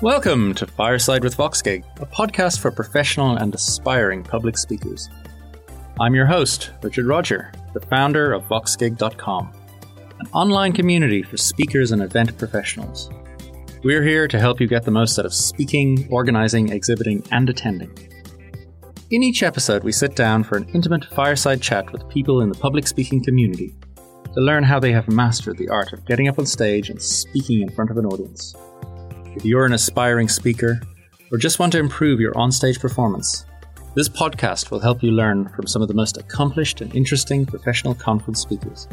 Welcome to Fireside with VoxGig, a podcast for professional and aspiring public speakers. I'm your host, Richard Rodger, the founder of VoxGig.com, an online community for speakers and event professionals. We're here to help you get the most out of speaking, organizing, exhibiting, and attending. In each episode, we sit down for an intimate fireside chat with people in the public speaking community to learn how they have mastered the art of getting up on stage and speaking in front of an audience. If you're an aspiring speaker or just want to improve your onstage performance, this podcast will help you learn from some of the most accomplished and interesting professional conference speakers.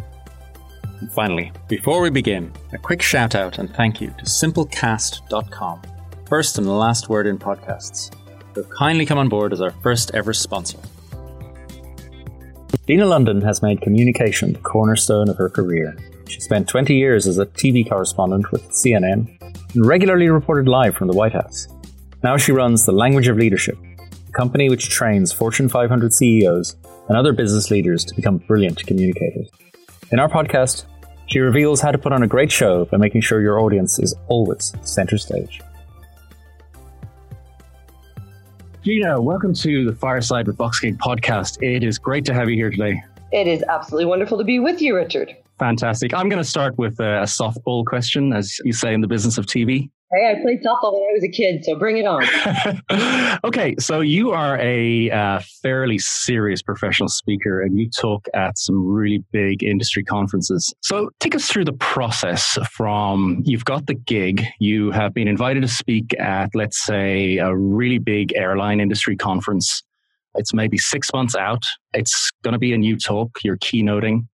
And finally, before we begin, a quick shout out and thank you to simplecast.com, first and last word in podcasts, who have kindly come on board as our first ever sponsor. Gina London has made communication the cornerstone of her career. She spent 20 years as a TV correspondent with CNN and regularly reported live from the White House. Now she runs the Language of Leadership, a company which trains Fortune 500 CEOs and other business leaders to become brilliant communicators. In our podcast, she reveals how to put on a great show by making sure your audience is always center stage. Gina, welcome to the Fireside with VoxGig podcast. It is great to have you here today. It is absolutely wonderful to be with you, Richard. Fantastic. I'm going to start with a softball question, as you say in the business of TV. Hey, I played softball when I was a kid, so bring it on. okay, so you are a uh, fairly serious professional speaker and you talk at some really big industry conferences. So take us through the process from you've got the gig, you have been invited to speak at, let's say, a really big airline industry conference. It's maybe six months out. It's going to be a new talk, you're keynoting.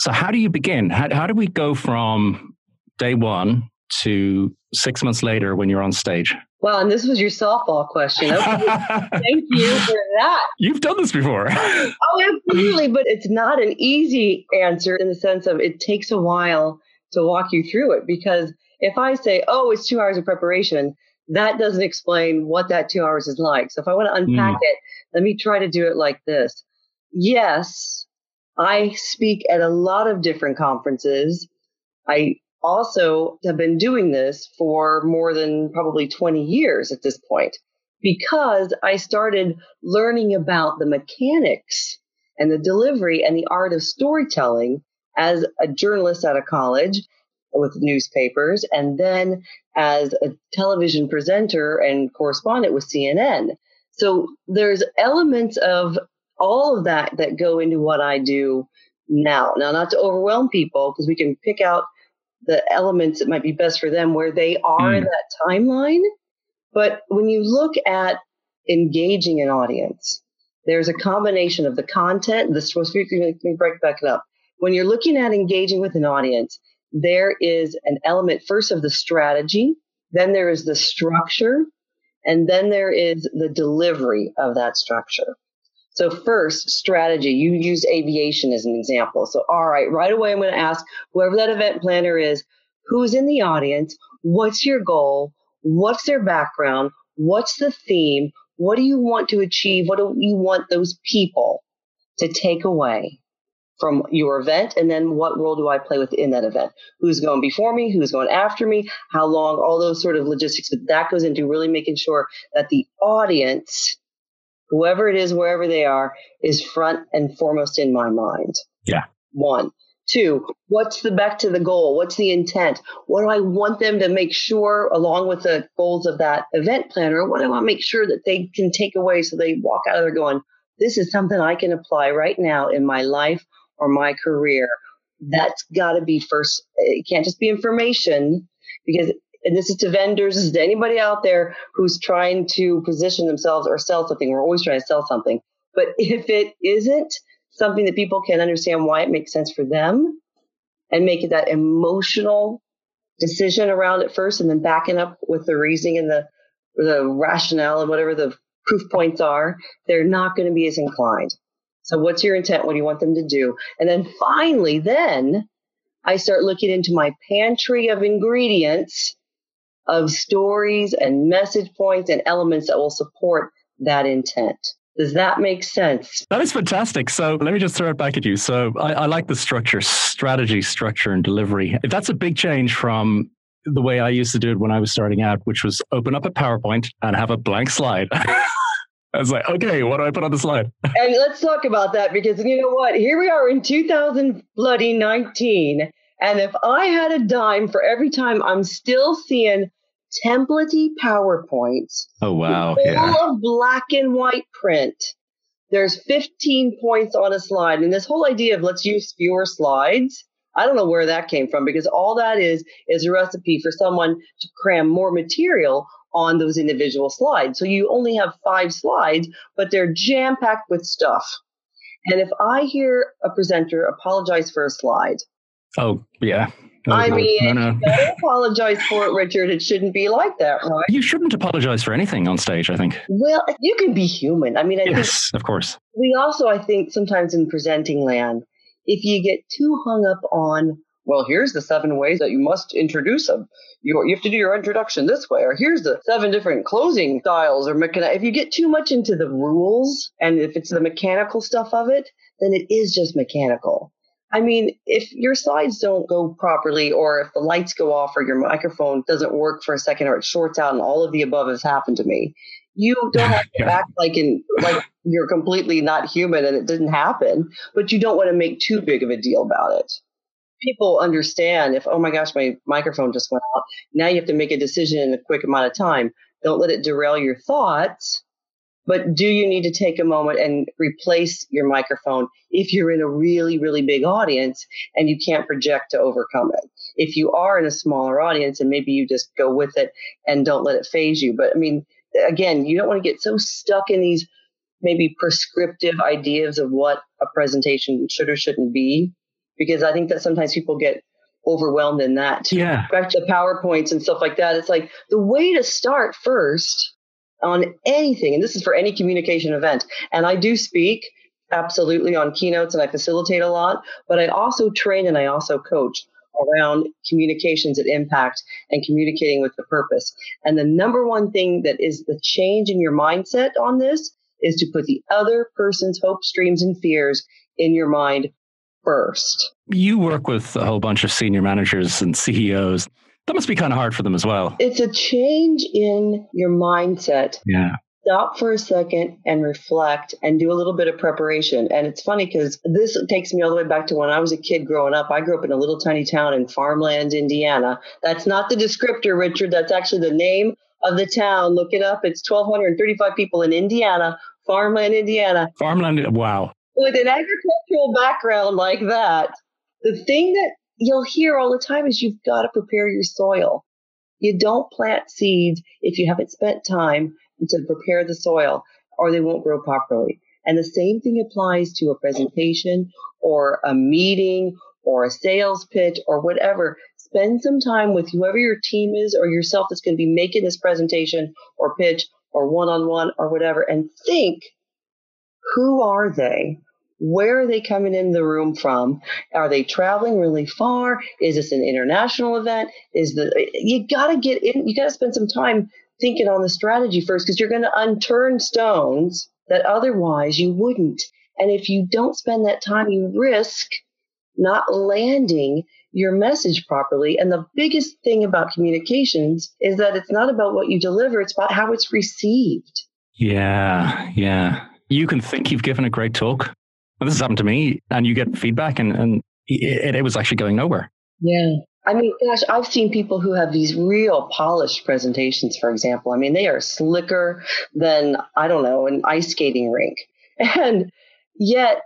So, how do you begin? How, how do we go from day one to six months later when you're on stage? Well, and this was your softball question. Okay. Thank you for that. You've done this before. oh, absolutely. But it's not an easy answer in the sense of it takes a while to walk you through it because if I say, oh, it's two hours of preparation, that doesn't explain what that two hours is like. So if I want to unpack mm. it, let me try to do it like this. Yes, I speak at a lot of different conferences. I also have been doing this for more than probably 20 years at this point because I started learning about the mechanics and the delivery and the art of storytelling as a journalist at a college with newspapers and then as a television presenter and correspondent with CNN. So there's elements of all of that that go into what I do now. Now, not to overwhelm people because we can pick out the elements that might be best for them where they are mm. in that timeline. But when you look at engaging an audience, there's a combination of the content. This be, let me break back it up. When you're looking at engaging with an audience, there is an element first of the strategy, then there is the structure, and then there is the delivery of that structure. So first, strategy. You use aviation as an example. So all right, right away I'm going to ask whoever that event planner is, who's in the audience, what's your goal, what's their background, what's the theme, what do you want to achieve, what do you want those people to take away from your event? And then what role do I play within that event? Who's going before me, who's going after me, how long, all those sort of logistics, but that goes into really making sure that the audience whoever it is, wherever they are, is front and foremost in my mind. Yeah. One. Two, what's the back to the goal? What's the intent? What do I want them to make sure, along with the goals of that event planner, what do I want to make sure that they can take away so they walk out of there going, this is something I can apply right now in my life or my career. That's got to be first. It can't just be information because and this is to vendors, this is to anybody out there who's trying to position themselves or sell something. We're always trying to sell something. But if it isn't something that people can understand why it makes sense for them and make it that emotional decision around it first and then backing up with the reasoning and the the rationale and whatever the proof points are, they're not going to be as inclined. So what's your intent? What do you want them to do? And then finally, then I start looking into my pantry of ingredients of stories and message points and elements that will support that intent. Does that make sense? That is fantastic. So let me just throw it back at you. So I, I like the structure, strategy, structure, and delivery. If that's a big change from the way I used to do it when I was starting out, which was open up a PowerPoint and have a blank slide. I was like, okay, what do I put on the slide? and let's talk about that because you know what? Here we are in 2000 bloody 19. And if I had a dime for every time I'm still seeing templatey PowerPoints. Oh wow. Full Yeah. of black and white print. There's 15 points on a slide. And this whole idea of let's use fewer slides, I don't know where that came from because all that is is a recipe for someone to cram more material on those individual slides. So you only have five slides, but they're jam packed with stuff. And if I hear a presenter apologize for a slide, Oh yeah. I mean, no, no. I apologize for it, Richard. It shouldn't be like that, right? You shouldn't apologize for anything on stage, I think. Well, you can be human. I mean, I think Yes, of course. we also, I think, sometimes in presenting land, if you get too hung up on, well, here's the seven ways that you must introduce them. You, you have to do your introduction this way, or here's the seven different closing styles, or. If you get too much into the rules, and if it's the mechanical stuff of it, then it is just mechanical. I mean, if your slides don't go properly, or if the lights go off, or your microphone doesn't work for a second, or it shorts out, and all of the above has happened to me, you don't have to act like in like you're completely not human and it didn't happen, but you don't want to make too big of a deal about it. People understand if, oh my gosh, my microphone just went out. Now you have to make a decision in a quick amount of time. Don't let it derail your thoughts. But do you need to take a moment and replace your microphone if you're in a really, really big audience and you can't project to overcome it? If you are in a smaller audience and maybe you just go with it and don't let it phase you. But I mean, again, you don't want to get so stuck in these maybe prescriptive ideas of what a presentation should or shouldn't be, because I think that sometimes people get overwhelmed in that. Yeah. Back to the PowerPoints and stuff like that. It's like the way to start first on anything, and this is for any communication event. And I do speak absolutely on keynotes and I facilitate a lot, but I also train and I also coach around communications at impact and communicating with the purpose. And the number one thing that is the change in your mindset on this is to put the other person's hopes, dreams, and fears in your mind first. You work with a whole bunch of senior managers and CEOs. That must be kind of hard for them as well. It's a change in your mindset. Yeah. Stop for a second and reflect and do a little bit of preparation. And it's funny because this takes me all the way back to when I was a kid growing up. I grew up in a little tiny town in farmland, Indiana. That's not the descriptor, Richard. That's actually the name of the town. Look it up. It's 1,235 people in Indiana, farmland, Indiana. Farmland, wow. with an agricultural background like that, the thing that you'll hear all the time is you've got to prepare your soil. You don't plant seeds if you haven't spent time to prepare the soil or they won't grow properly. And the same thing applies to a presentation or a meeting or a sales pitch or whatever. Spend some time with whoever your team is or yourself that's going to be making this presentation or pitch or one on one or whatever and think who are they? Where are they coming in the room from? Are they traveling really far? Is this an international event? Is the you got to get in? You got to spend some time thinking on the strategy first because you're going to unturn stones that otherwise you wouldn't. And if you don't spend that time, you risk not landing your message properly. And the biggest thing about communications is that it's not about what you deliver; it's about how it's received. Yeah. Yeah. You can think you've given a great talk. This has happened to me, and you get feedback, and, and it, it was actually going nowhere. Yeah. I mean, gosh, I've seen people who have these real polished presentations, for example. I mean, they are slicker than, I don't know, an ice skating rink. And yet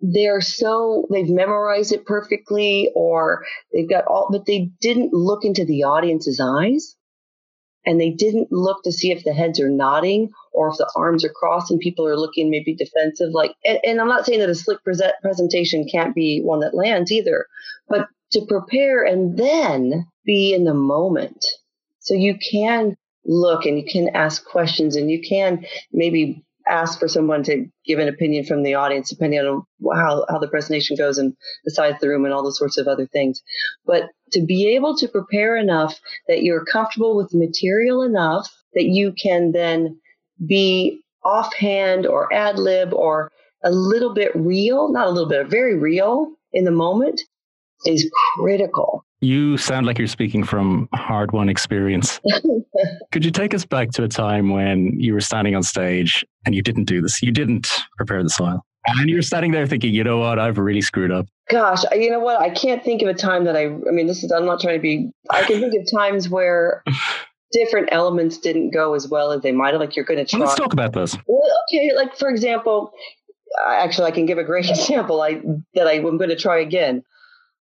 they're so, they've memorized it perfectly or they've got all, but they didn't look into the audience's eyes and they didn't look to see if the heads are nodding or if the arms are crossed and people are looking maybe defensive. Like, and, and I'm not saying that a slick present, presentation can't be one that lands either, but to prepare and then be in the moment. So you can look and you can ask questions and you can maybe ask for someone to give an opinion from the audience, depending on how, how the presentation goes and the size of the room and all those sorts of other things. But to be able to prepare enough that you're comfortable with material enough that you can then be offhand or ad lib or a little bit real, not a little bit, very real in the moment is critical. You sound like you're speaking from hard won experience. Could you take us back to a time when you were standing on stage and you didn't do this? You didn't prepare the soil. And you're standing there thinking, you know what, I've really screwed up. Gosh, you know what? I can't think of a time that I, I mean, this is, I'm not trying to be, I can think of times where different elements didn't go as well as they might have. Like you're going to try. Well, let's talk about those. Well, okay, like for example, actually, I can give a great example. I that I, I'm going to try again.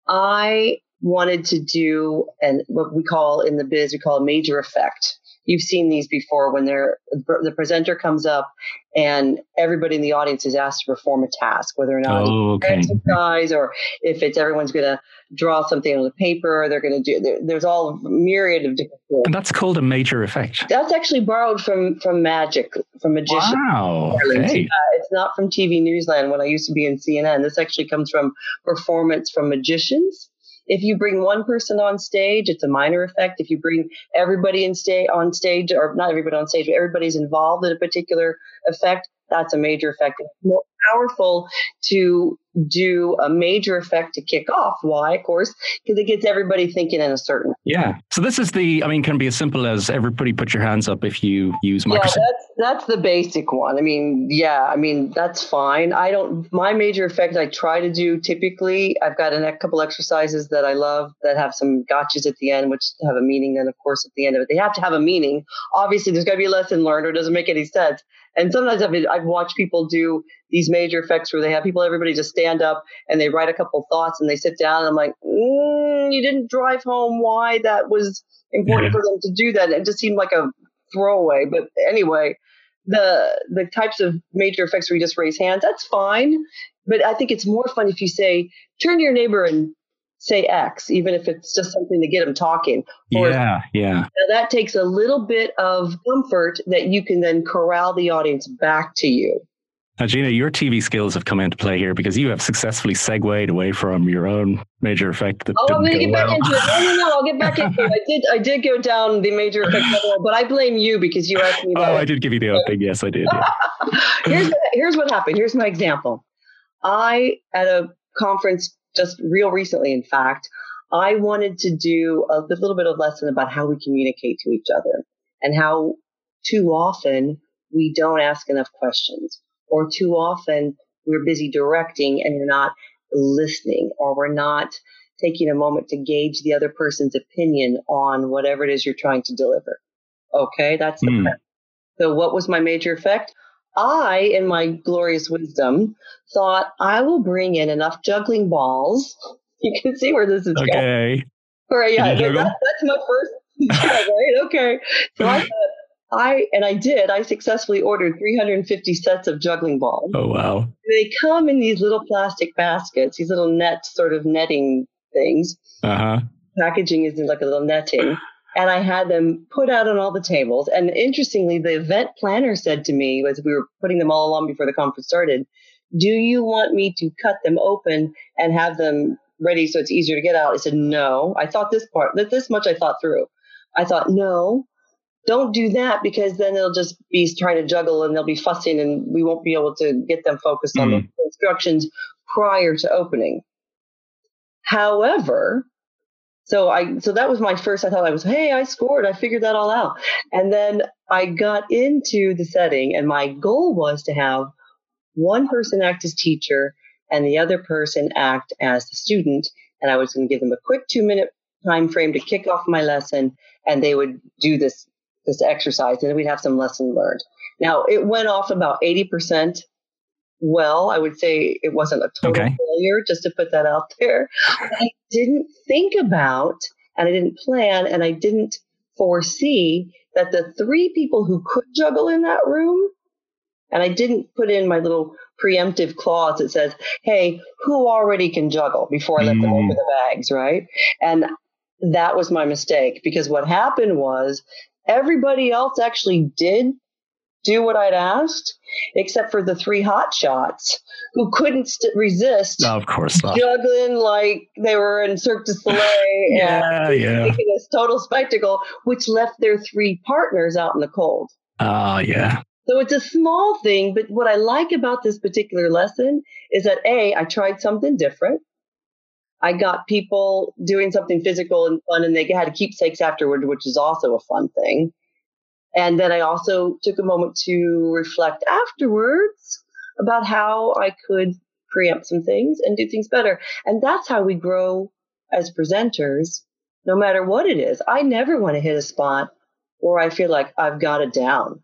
I wanted to do and what we call in the biz we call a major effect you've seen these before when they're the presenter comes up and everybody in the audience is asked to perform a task, whether or not oh, okay. exercise or if it's everyone's going to draw something on the paper, they're going to do. There, there's all myriad of different. Things. And that's called a major effect. That's actually borrowed from from magic, from magician. Wow. Okay. Uh, it's not from TV Newsland when I used to be in CNN. This actually comes from performance from magicians if you bring one person on stage, it's a minor effect. If you bring everybody in on stage, or not everybody on stage, but everybody's involved in a particular effect, that's a major effect. It's more powerful to do a major effect to kick off. Why? Of course, because it gets everybody thinking in a certain. Yeah. So this is the. I mean, can be as simple as everybody put your hands up if you use Microsoft. Yeah, that's that's the basic one. I mean, yeah. I mean, that's fine. I don't. My major effect I try to do typically. I've got a couple exercises that I love that have some gotchas at the end, which have a meaning. Then, of course, at the end of it, they have to have a meaning. Obviously, there's got to be a lesson learned, or it doesn't make any sense. And sometimes I've, I've watched people do these major effects where they have people, everybody just stand up and they write a couple thoughts and they sit down. And I'm like, mm, you didn't drive home why that was important for them to do that. It just seemed like a throwaway. But anyway, the the types of major effects where you just raise hands, that's fine. But I think it's more fun if you say, turn to your neighbor and say X, even if it's just something to get them talking. Or, yeah, yeah. that takes a little bit of comfort that you can then corral the audience back to you. Now, Gina, your TV skills have come into play here because you have successfully segued away from your own major effect. That oh, I'm going to get well. back into it. No, no, no. I'll get back into it. I did, I did go down the major effect level, but I blame you because you asked me. oh, I did give you the opening. Yes, I did. Yeah. here's here's what happened. Here's my example. I at a conference just real recently, in fact, I wanted to do a little bit of lesson about how we communicate to each other and how too often we don't ask enough questions or too often we're busy directing and we're not listening or we're not taking a moment to gauge the other person's opinion on whatever it is you're trying to deliver. Okay, that's the mm. So what was my major effect? I, in my glorious wisdom, thought I will bring in enough juggling balls. You can see where this is okay. going. Okay. Right, yeah, that, that's my first. Yeah, right. Okay. So I thought I and I did. I successfully ordered 350 sets of juggling balls. Oh wow! They come in these little plastic baskets, these little net sort of netting things. Uh huh. Packaging is like a little netting. And I had them put out on all the tables. And interestingly, the event planner said to me as we were putting them all along before the conference started, "Do you want me to cut them open and have them ready so it's easier to get out?" I said, "No." I thought this part, that this much I thought through. I thought, no, don't do that because then they'll just be trying to juggle and they'll be fussing and we won't be able to get them focused mm. on the mm. instructions prior to opening. However, so I so that was my first I thought I was hey I scored. I figured that all out. And then I got into the setting and my goal was to have one person act as teacher and the other person act as the student. And I was going to give them a quick 2 minute time frame to kick off my lesson and they would do this this exercise, and we'd have some lesson learned. Now, it went off about 80% well. I would say it wasn't a total okay. failure, just to put that out there. I didn't think about, and I didn't plan, and I didn't foresee that the three people who could juggle in that room, and I didn't put in my little preemptive clause that says, hey, who already can juggle before I let mm. them open the bags, right? And that was my mistake because what happened was Everybody else actually did do what I'd asked, except for the three hot shots who couldn't st- resist. No, of course not. Juggling like they were in Cirque du Soleil yeah, and yeah. making this total spectacle, which left their three partners out in the cold. Oh, uh, yeah. So it's a small thing, but what I like about this particular lesson is that A, I tried something different. I got people doing something physical and fun, and they had keepsakes afterward, which is also a fun thing. And then I also took a moment to reflect afterwards about how I could preempt some things and do things better. And that's how we grow as presenters, no matter what it is. I never want to hit a spot where I feel like I've got it down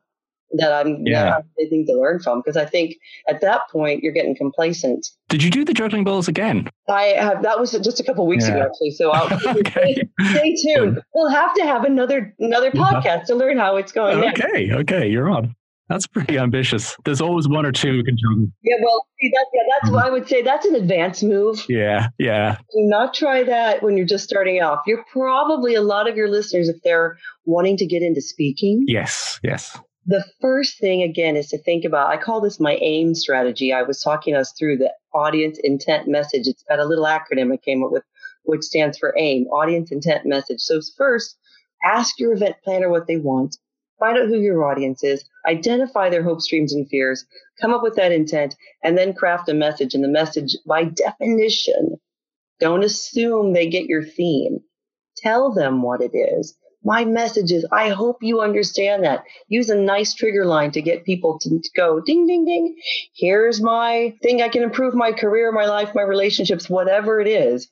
that I'm yeah. anything to learn from because I think at that point you're getting complacent. Did you do the juggling balls again? I have. That was just a couple weeks yeah. ago, actually. So I'll okay. stay, stay, tuned. We'll have to have another another uh-huh. podcast to learn how it's going. Okay, next. okay, you're on. That's pretty ambitious. There's always one or two who can juggle. Yeah, well, see, that, yeah, that's what mm-hmm. I would say. That's an advanced move. Yeah, yeah. Do not try that when you're just starting off. You're probably a lot of your listeners, if they're wanting to get into speaking. Yes, yes the first thing again is to think about i call this my aim strategy. I was talking us through the audience intent message. It's got a little acronym i came up with which stands for aim audience intent message. So first ask your event planner what they want find out who your audience is identify their hopes dreams and fears come up with that intent and then craft a message. And the message by definition don't assume they get your theme. Tell them what it is my message is I hope you understand that. Use a nice trigger line to get people to, to go ding, ding, ding. Here's my thing I can improve my career, my life, my relationships, whatever it is.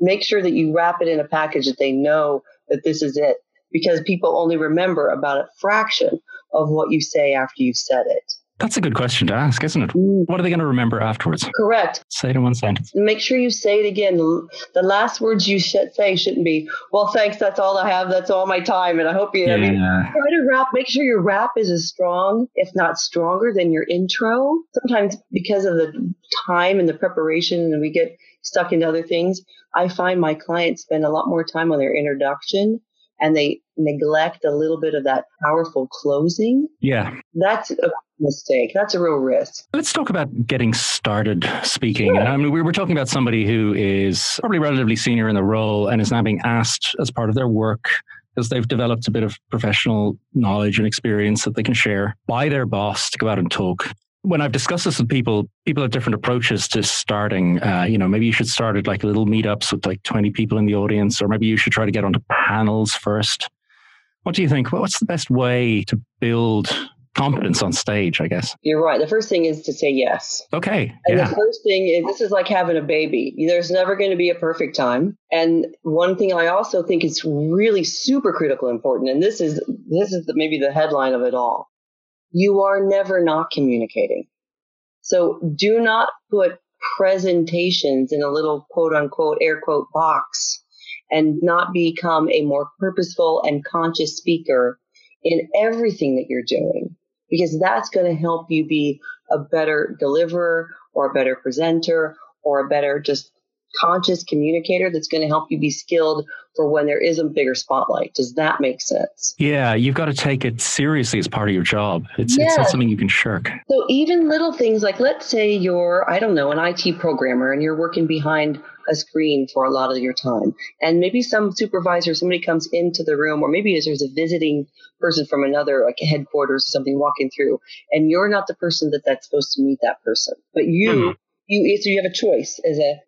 Make sure that you wrap it in a package that they know that this is it because people only remember about a fraction of what you say after you've said it. That's a good question to ask, isn't it? Mm. What are they going to remember afterwards? Correct. Say it in one sentence. Make sure you say it again. The last words you should say shouldn't be, well, thanks, that's all I have, that's all my time, and I hope you, yeah. I mean, try to wrap, make sure your wrap is as strong, if not stronger, than your intro. Sometimes because of the time and the preparation, and we get stuck into other things, I find my clients spend a lot more time on their introduction and they neglect a little bit of that powerful closing. Yeah. That's a mistake. That's a real risk. Let's talk about getting started speaking. Sure. I mean, we were talking about somebody who is probably relatively senior in the role and is now being asked as part of their work because they've developed a bit of professional knowledge and experience that they can share by their boss to go out and talk when I've discussed this with people, people have different approaches to starting. Uh, you know, maybe you should start at like little meetups with like 20 people in the audience, or maybe you should try to get onto panels first. What do you think? What's the best way to build confidence on stage, I guess? You're right. The first thing is to say yes. Okay. And yeah. the first thing is this is like having a baby. There's never going to be a perfect time. And one thing I also think is really super critical important, and this is this is the, maybe the headline of it all you are never not communicating. So do not put presentations in a little quote unquote air quote box and not become a more purposeful and conscious speaker in everything that you're doing because that's going to help you be a better deliverer or a better presenter or a better just conscious communicator that's going to help you be skilled for when there is a bigger spotlight. Does that make sense? Yeah, you've got to take it seriously as part of your job. It's, yeah. it's not something you can shirk. So even little things like, let's say you're, I don't know, an IT programmer and you're working behind a screen for a lot of your time. And maybe some supervisor, somebody comes into the room, or maybe there's a visiting person from another, like a headquarters or something walking through, and you're not the person that that's supposed to meet that person. But you mm-hmm you so you have a choice as a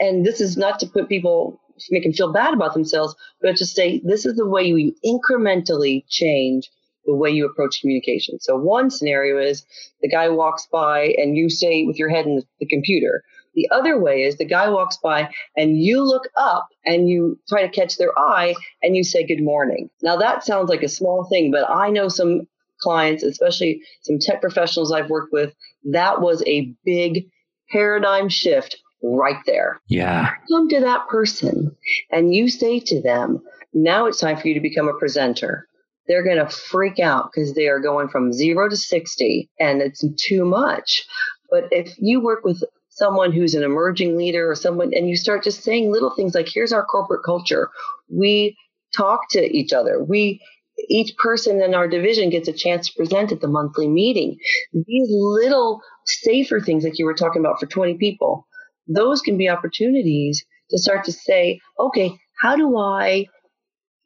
and this is not to put people make them feel bad about themselves but to say this is the way you incrementally change the way you approach communication so one scenario is the guy walks by and you say with your head in the computer the other way is the guy walks by and you look up and you try to catch their eye and you say good morning now that sounds like a small thing but i know some clients especially some tech professionals i've worked with that was a big paradigm shift right there. Yeah. Come to that person and you say to them, now it's time for you to become a presenter. They're going to freak out because they are going from zero to 60 and it's too much. But if you work with someone who's an emerging leader or someone and you start just saying little things like, here's our corporate culture. We talk to each other. We each person in our division gets a chance to present at the monthly meeting. These little safer things like you were talking about for 20 people, those can be opportunities to start to say, okay, how do I,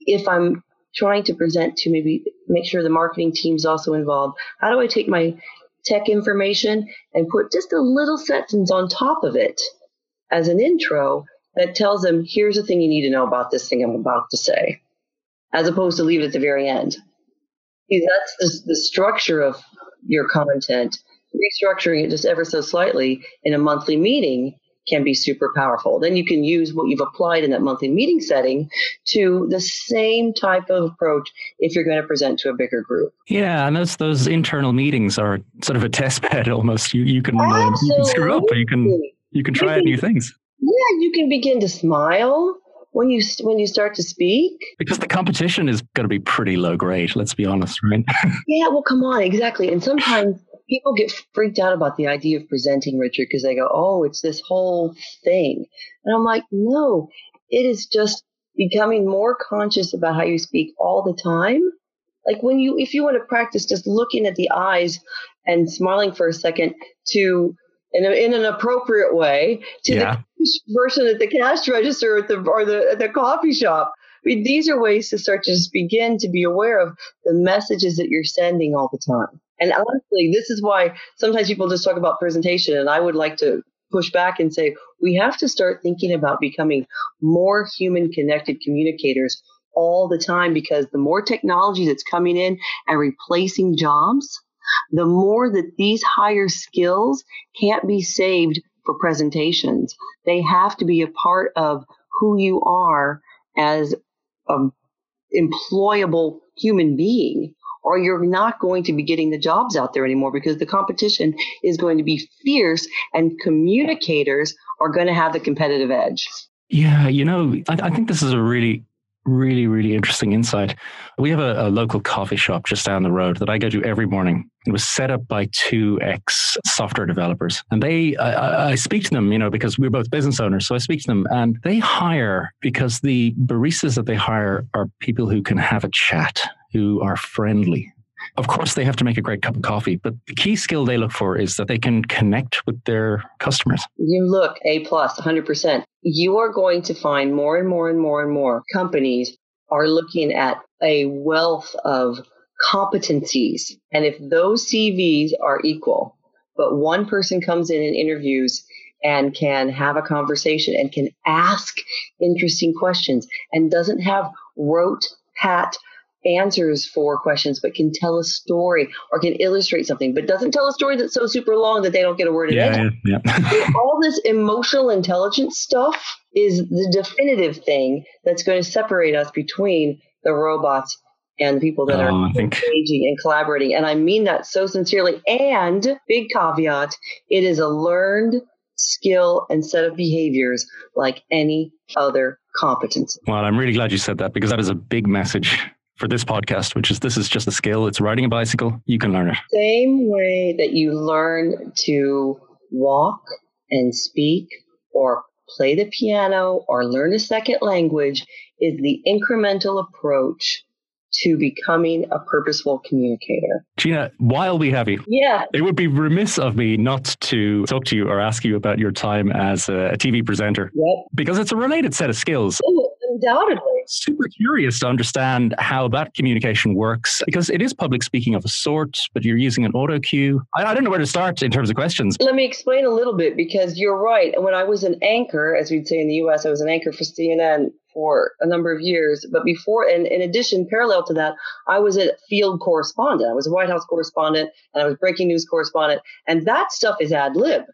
if I'm trying to present to maybe make sure the marketing team's also involved, how do I take my tech information and put just a little sentence on top of it as an intro that tells them, here's the thing you need to know about this thing I'm about to say, as opposed to leave it at the very end. See, that's the, the structure of your content. Restructuring it just ever so slightly in a monthly meeting can be super powerful. Then you can use what you've applied in that monthly meeting setting to the same type of approach if you're going to present to a bigger group. Yeah, and those those internal meetings are sort of a test bed almost. You you can, uh, you can screw up, you can you can try you can, new things. Yeah, you can begin to smile when you when you start to speak because the competition is going to be pretty low grade let's be honest right yeah well come on exactly and sometimes people get freaked out about the idea of presenting richard because they go oh it's this whole thing and i'm like no it is just becoming more conscious about how you speak all the time like when you if you want to practice just looking at the eyes and smiling for a second to in, a, in an appropriate way to yeah. the person at the cash register at the, or the, at the coffee shop. These are ways to start to just begin to be aware of the messages that you're sending all the time. And honestly, this is why sometimes people just talk about presentation, and I would like to push back and say we have to start thinking about becoming more human connected communicators all the time because the more technology that's coming in and replacing jobs, the more that these higher skills can't be saved for presentations. They have to be a part of who you are as an employable human being or you're not going to be getting the jobs out there anymore because the competition is going to be fierce and communicators are going to have the competitive edge. Yeah, you know, I, I think this is a really really, really interesting insight. We have a, a, local coffee shop just down the road that I go to every morning. It was set up by two ex software developers. And they, I, I, speak to them, you know, because we're both business owners. So I speak to them and they hire because the baristas that they hire are people who can have a chat, who are friendly, of course, they have to make a great cup of coffee, but the key skill they look for is that they can connect with their customers. You look A plus, 100%. You are going to find more and more and more and more companies are looking at a wealth of competencies. And if those CVs are equal, but one person comes in and interviews and can have a conversation and can ask interesting questions and doesn't have rote pat answers for questions, but can tell a story or can illustrate something, but doesn't tell a story that's so super long that they don't get a word in yeah, it. Yeah, yeah. All this emotional intelligence stuff is the definitive thing that's going to separate us between the robots and the people that oh, are think... engaging and collaborating. And I mean that so sincerely. And big caveat, it is a learned skill and set of behaviors like any other competence. Well, I'm really glad you said that because that is a big message for this podcast, which is this is just a skill. It's riding a bicycle. You can learn it. Same way that you learn to walk and speak or play the piano or learn a second language is the incremental approach to becoming a purposeful communicator. Gina, while we have you, yeah, it would be remiss of me not to talk to you or ask you about your time as a, TV presenter. Yep. Because it's a related set of skills. Oh, undoubtedly. Super curious to understand how that communication works because it is public speaking of a sort, but you're using an auto cue. I, I don't know where to start in terms of questions. Let me explain a little bit because you're right. When I was an anchor, as we'd say in the US, I was an anchor for CNN for a number of years. But before, and in addition, parallel to that, I was a field correspondent. I was a White House correspondent and I was breaking news correspondent. And that stuff is ad lib.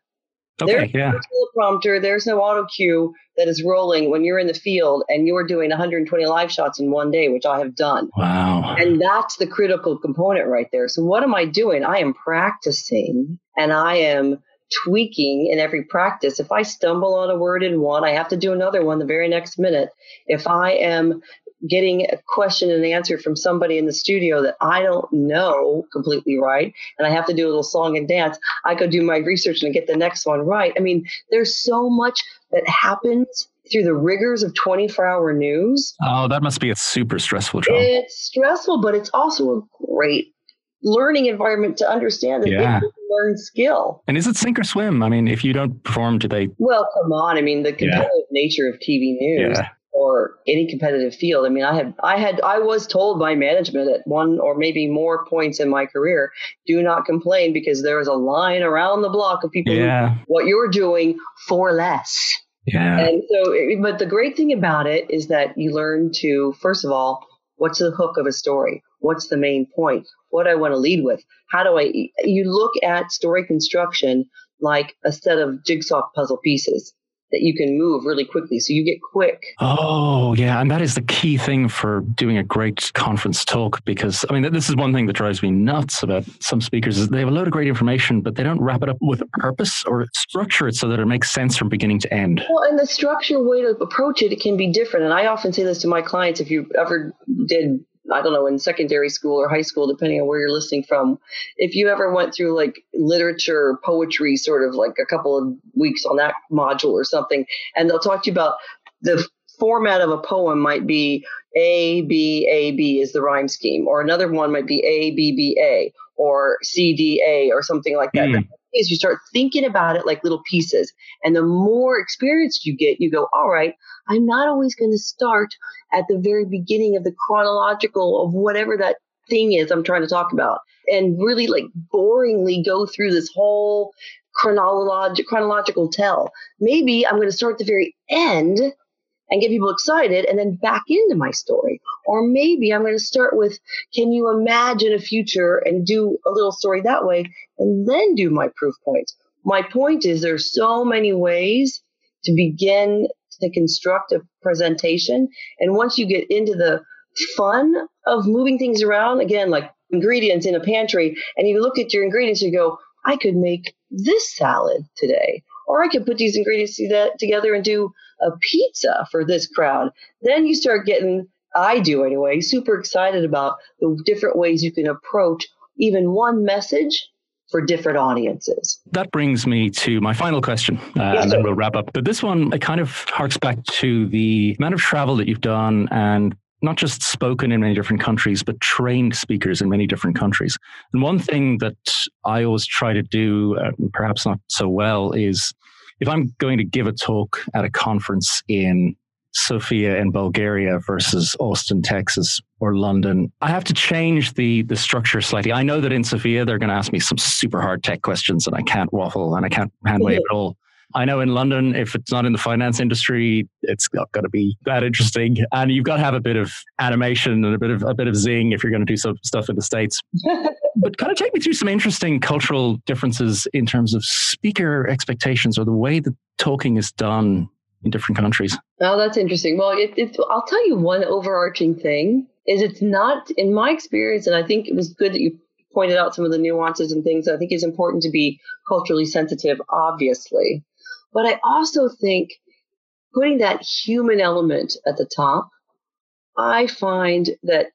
Okay, there's yeah. no teleprompter, there's no auto cue that is rolling when you're in the field and you're doing 120 live shots in one day, which I have done. Wow. And that's the critical component right there. So what am I doing? I am practicing and I am tweaking in every practice. If I stumble on a word in one, I have to do another one the very next minute. If I am getting a question and answer from somebody in the studio that I don't know completely right, and I have to do a little song and dance, I go do my research and get the next one right. I mean, there's so much that happens through the rigors of 24 hour news. Oh, that must be a super stressful job. It's stressful, but it's also a great learning environment to understand that yeah. learn skill. And is it sink or swim? I mean, if you don't perform, do they? Well, come on. I mean, the competitive yeah. nature of TV news. Yeah. Or any competitive field. I mean, I had, I had, I was told by management at one or maybe more points in my career, do not complain because there is a line around the block of people. Yeah. Who, what you're doing for less. Yeah. And so, eh, but the great thing about it is that you learn to, first of all, what's the hook of a story? What's the main point? What do I want to lead with? How do I, eh, you look at story construction like a set of jigsaw puzzle pieces that you can move really quickly. So you get quick. Oh, yeah. And that is the key thing for doing a great conference talk because, I mean, this is one thing that drives me nuts about some speakers is they have a load of great information, but they don't wrap it up with a purpose or structure it so that it makes sense from beginning to end. Well, and the structure way to approach it, it can be different. And I often say this to my clients if you ever did I don't know, in secondary school or high school, depending on where you're listening from. If you ever went through like literature, poetry, sort of like a couple of weeks on that module or something, and they'll talk to you about the format of a poem might be A, B, A, B is the rhyme scheme, or another one might be A, B, B, A, or C, D, A, or something like that. Mm. Is you start thinking about it like little pieces. And the more experienced you get, you go, all right, I'm not always going to start at the very beginning of the chronological of whatever that thing is I'm trying to talk about and really like boringly go through this whole chronological chronological tell. Maybe I'm going to start at the very end and get people excited and then back into my story. Or maybe I'm going to start with, can you imagine a future and do a little story that way and then do my proof points. My point is there's so many ways to begin to construct a presentation. And once you get into the fun of moving things around, again, like ingredients in a pantry, and you look at your ingredients, you go, I could make this salad today, or I could put these ingredients together and do a pizza for this crowd. Then you start getting, I do anyway, super excited about the different ways you can approach even one message for different audiences. That brings me to my final question, uh, yes, and then we'll wrap up. But this one, it kind of harks back to the amount of travel that you've done and not just spoken in many different countries, but trained speakers in many different countries. And one thing that I always try to do, uh, perhaps not so well, is if I'm going to give a talk at a conference in Sofia in Bulgaria versus Austin, Texas, or London. I have to change the the structure slightly. I know that in Sofia they're going to ask me some super hard tech questions, and I can't waffle and I can't hand wave at all. I know in London, if it's not in the finance industry, it's not going to be that interesting, and you've got to have a bit of animation and a bit of a bit of zing if you're going to do some stuff in the states. but kind of take me through some interesting cultural differences in terms of speaker expectations or the way that talking is done in different countries. Oh, that's interesting. Well, it, it's, I'll tell you one overarching thing is it's not, in my experience, and I think it was good that you pointed out some of the nuances and things. I think it's important to be culturally sensitive, obviously. But I also think putting that human element at the top, I find that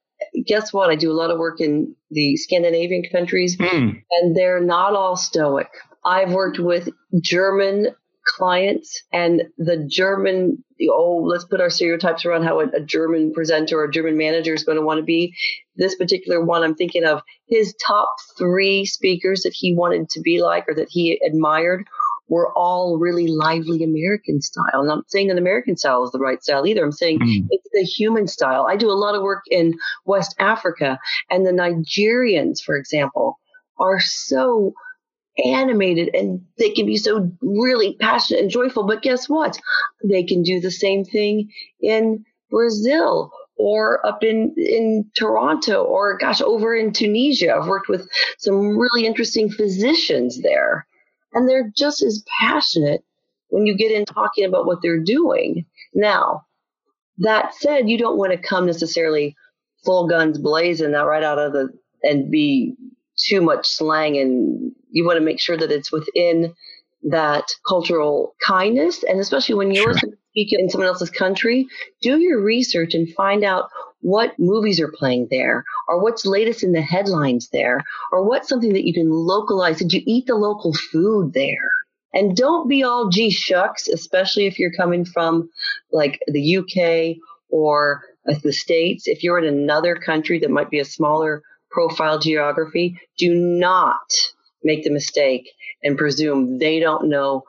guess what? I do a lot of work in the Scandinavian countries, mm. and they're not all stoic. I've worked with German clients and the German, oh, let's put our stereotypes around how a, German presenter or a German manager is going to want to be. This particular one, I'm thinking of his top three speakers that he wanted to be like or that he admired were all really lively American style. And I'm not saying that American style is the right style either. I'm saying mm. it's the human style. I do a lot of work in West Africa, and the Nigerians, for example, are so animated and they can be so really passionate and joyful. But guess what? They can do the same thing in Brazil or up in, in Toronto or gosh, over in Tunisia. I've worked with some really interesting physicians there and they're just as passionate when you get in talking about what they're doing. Now, that said, you don't want to come necessarily full guns blazing that right out of the and be too much slang and you want to make sure that it's within that cultural kindness and especially when you're sure. speaking in someone else's country do your research and find out what movies are playing there or what's latest in the headlines there or what's something that you can localize. Did you eat the local food there? And don't be all gee shucks especially if you're coming from like the uk or uh, the states. If you're in another country that might be a smaller profile geography, do not make the mistake and presume they don't know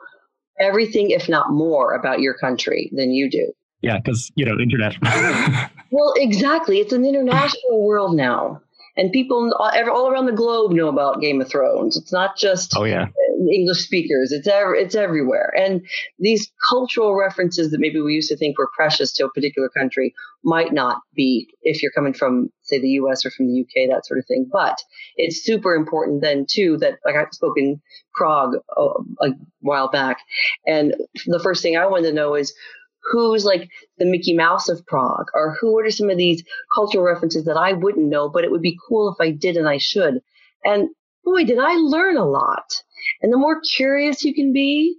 everything, if not more, about your country than you do. Yeah, because, you know, internet. well, exactly. It's an international world now. And people all around the globe know about Game of Thrones. It's not just oh yeah English speakers. It's ev- it's everywhere. And these cultural references that maybe we used to think were precious to a particular country might not be if you're coming from, say, the US or from the UK, that sort of thing. But it's super important then, too, that like I spoke in Prague a, a while back. And the first thing I wanted to know is, who's like the Mickey Mouse of Prague, or who are some of these cultural references that I wouldn't know, but it would be cool if I did and I should. And boy, did I learn a lot. And the more curious you can be,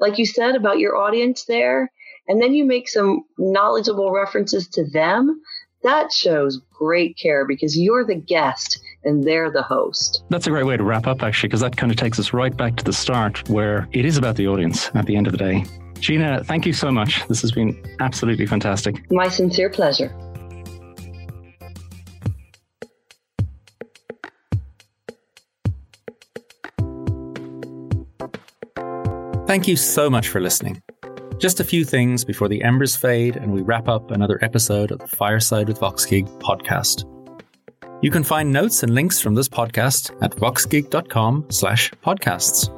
like you said about your audience there, and then you make some knowledgeable references to them, that shows great care because you're the guest and they're the host. That's a great way to wrap up, actually, because that kind of takes us right back to the start where it is about the audience at the end of the day. Gina, thank you so much. This has been absolutely fantastic. My sincere pleasure. Thank you so much for listening. Just a few things before the embers fade and we wrap up another episode of the Fireside with VoxGig podcast. You can find notes and links from this podcast at voxgig.com slash podcasts.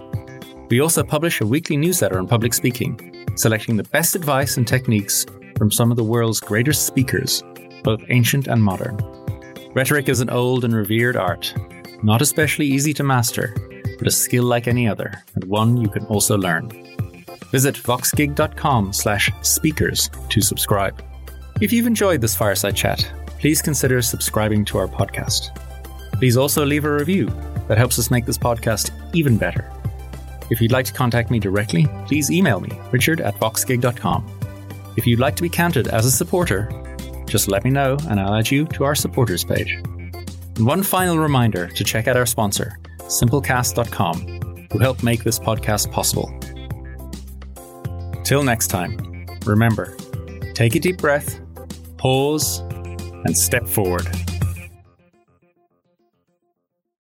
We also publish a weekly newsletter on public speaking, selecting the best advice and techniques from some of the world's greatest speakers, both ancient and modern. Rhetoric is an old and revered art, not especially easy to master, but a skill like any other, and one you can also learn. Visit voxgig.com slash speakers to subscribe. If you've enjoyed this fireside chat, please consider subscribing to our podcast. Please also leave a review that helps us make this podcast even better. If you'd like to contact me directly, please email me, richard at voxgig.com. If you'd like to be counted as a supporter, just let me know and I'll add you to our supporters page. And one final reminder to check out our sponsor, simplecast.com, who help make this podcast possible. Till next time, remember take a deep breath, pause, and step forward.